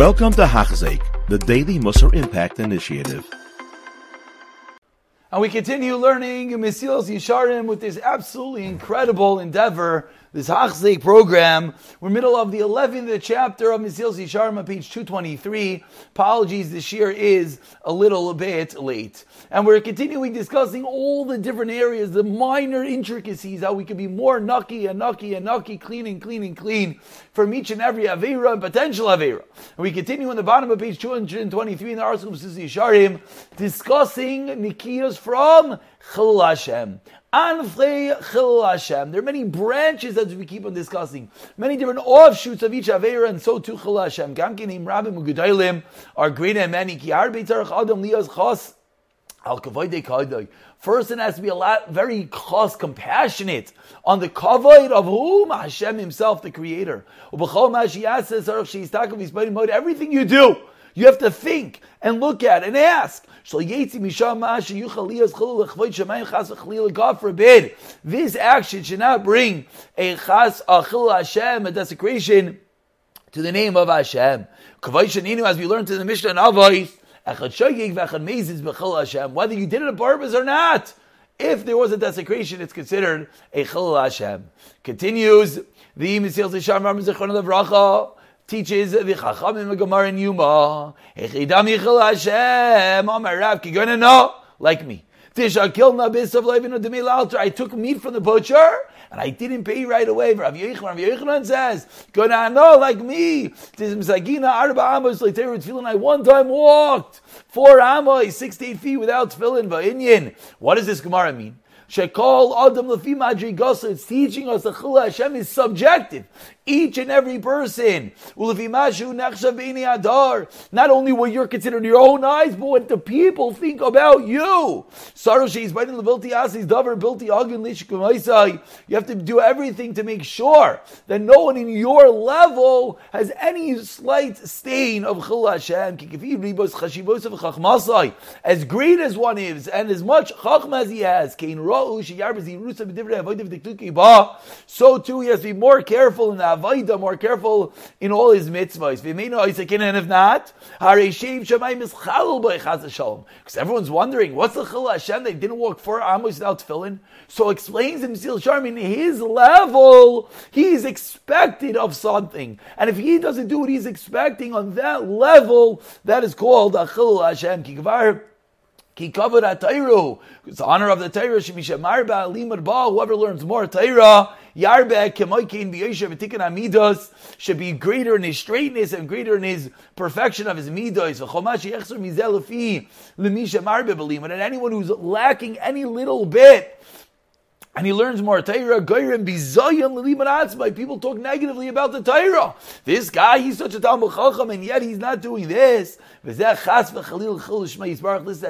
Welcome to Hachzik, the Daily Musar Impact Initiative. And we continue learning Mesilas Yesharim with this absolutely incredible endeavor this Hachzik program. We're middle of the 11th chapter of Mesilas Yesharim on page 223. Apologies, this year is a little bit late. And we're continuing discussing all the different areas, the minor intricacies, how we can be more nucky and nucky and nucky, clean and clean and clean from each and every Avera and potential Avera. And we continue on the bottom of page 223 in the Mesilas Yesharim, discussing Nikias from Chil Hashem. Hashem. There are many branches that we keep on discussing, many different offshoots of each Avera, and so too Chil Hashem. Gamkin Rabbi Mugudailim are great and many. Ki Harbe Tzarech Adam Kaidai. First, it has to be a lot, very close, compassionate on the kavod of whom Hashem Himself, the Creator. Everything you do, you have to think and look at and ask. God forbid, this action should not bring a chas achil Hashem, a desecration to the name of Hashem. As we learned in the Mishnah and Avos, whether you did it on purpose or not, if there was a desecration, it's considered a chil Hashem. Continues the Mesilas Yesharim Ram Zechron Levracha teaches the Chachamim Gemara in Yuma. Echidam Yichel Hashem. Amar Rav Kigona no like me. Tishakil Nabis of Levin Demil Altar. I took meat from the butcher and I didn't pay right away. Rav Yochanan, Rav Yochanan says, "Gonna know like me." Sagina Arba Amos like tefillin. I one time walked four amos, six eight feet without tefillin. Va'inyan. What does this Gemara mean? Shekol Adam Lefi Madrigosa. It's teaching us the Chil Hashem is subjective each and every person. Not only what you're considered in your own eyes, but what the people think about you. You have to do everything to make sure that no one in your level has any slight stain of Chil Hashem. As great as one is, and as much Chachma as he has, so too he has to be more careful in that more careful in all his mitzvahs. And if not, because everyone's wondering what's the chil Hashem they didn't walk four amos without tefillin. So explains him Sil Sharmin his level, he is expected of something, and if he doesn't do what he's expecting on that level, that is called a chil Hashem kikvar. He covered at Tairu. It's the honor of the Torah. Whoever learns more Torah, yarbe kemoikin b'yoshev v'tikkun amidos should be greater in his straightness and greater in his perfection of his midos. V'chomash yechzer mizel lefi lemishamar be'limud. And anyone who's lacking any little bit and he learns more Torah, Goyrim Bizayan Liliman People talk negatively about the Torah. This guy, he's such a Talmud Chacham, and yet he's not doing this. This at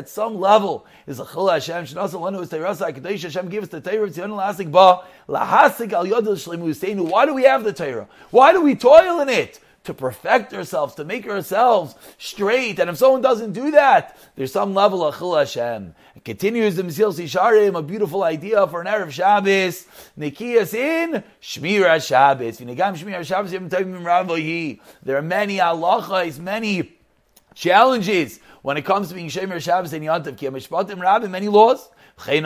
some level is a Chil Hashem. Shnasa Lanu is Torah Kadosh Hashem give us the Torah. Tzion Lasik Ba Lahasik Al Yodel Shlemu Why do we have the Torah? Why do we toil in it? To perfect ourselves, to make ourselves straight. And if someone doesn't do that, there's some level of chil Hashem. It continues the Mesilas Yesharim, a beautiful idea for an Erev Shabbos. Nikiyas in Shmir Shabbos. Shmir Shabbos, There are many halachas, many challenges when it comes to being Shemer Shabbos and Yantav. Ki Mishpatim Rabbi, many laws. Says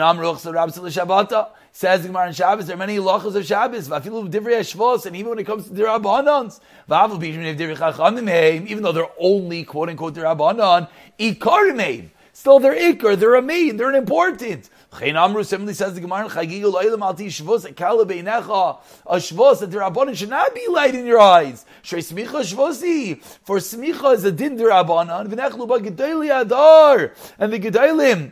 the Gemara in Shabbos, there are many halachas of Shabbos. Vafilu divrei Shvos, and even when it comes to the Rabbanans, Vafilu bishmin divrei even though they're only quote unquote the Rabbanan, Ikarim Still, they're ikar, they're a main, they're an important. Chayin Amru similarly says the Gemara, Chagigu lo'ilam alti shvos ekala beinecha, a shvos that the Rabbanan should not be light in your eyes. Shrei smicha shvosi, for smicha is a din the Rabbanan, v'nechlu ba gedayli adar, and the gedalim,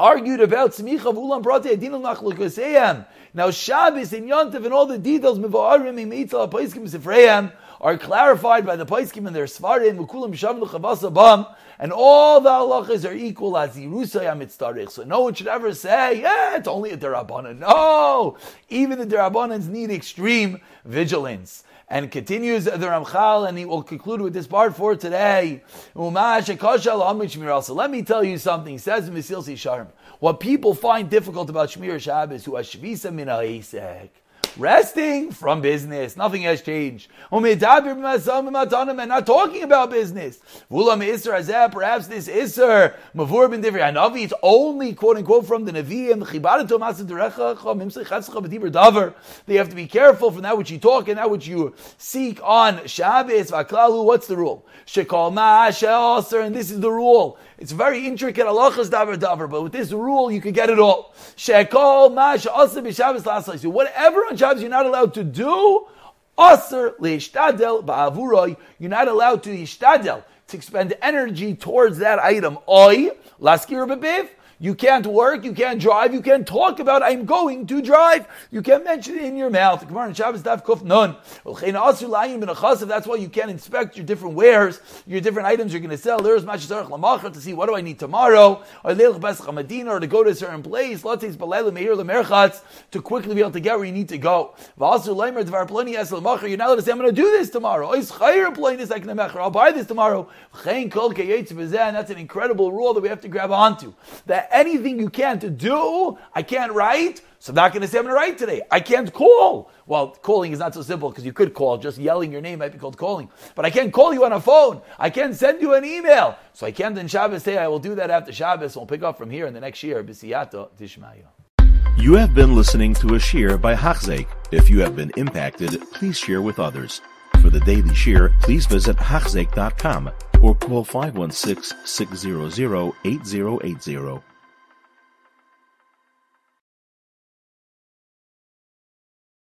argued about Smicha Vulam Prate Adinal Machlokoseyam. Now Shabbos and Yontif and all the details Mivarim Mitzal Paiskim Sifreyam are clarified by the Paiskim and their Svarim Mukulam Shavnu Chavasa Bam and all the halachas are equal as Yerusay Amitztarich. So no one should ever say, yeah, it's only a Derabanan. No! Even the Derabanans need extreme vigilance. And continues the Ramchal, and he will conclude with this part for today. So let me tell you something. He says in Mesilas Yesharim, what people find difficult about Shmir Shabbos, who Ashvisa min Resting from business. Nothing has changed. And not talking about business. Perhaps this Isser, Mavur bin Divri Hanavi, it's only quote unquote from the Nevi'im. They have to be careful from that which you talk and that which you seek on Shabbos. What's the rule? And this is the rule. It's very intricate halachas davar davar, but with this rule you can get it all. Shekol mash aser b'Shabbos la'asayis. Whatever on Shabbos you're not allowed to do, aser leishtadel ba'avuroy. You're not allowed to ishtadel to expend energy towards that item. Oy laskir b'biv. You can't work, you can't drive, you can't talk about I'm going to drive. You can't mention it in your mouth. That's why you can't inspect your different wares, your different items you're going to sell. There's to see what do I need tomorrow, or to go to a certain place. To quickly be able to get where you need to go. You're not allowed to say I'm going to do this tomorrow. I'll buy this tomorrow. That's an incredible rule that we have to grab onto. That anything you can't do, I can't write, so I'm not going to say I'm going to write today. I can't call. Well, calling is not so simple because you could call. Just yelling your name might be called calling. But I can't call you on a phone. I can't send you an email. So I can't in Shabbos say I will do that after Shabbos. We'll pick up from here in the next year. You have been listening to a shear by Hachzeik. If you have been impacted, please share with others. For the daily shear, please visit Hachzeik.com or call 516 600 8080.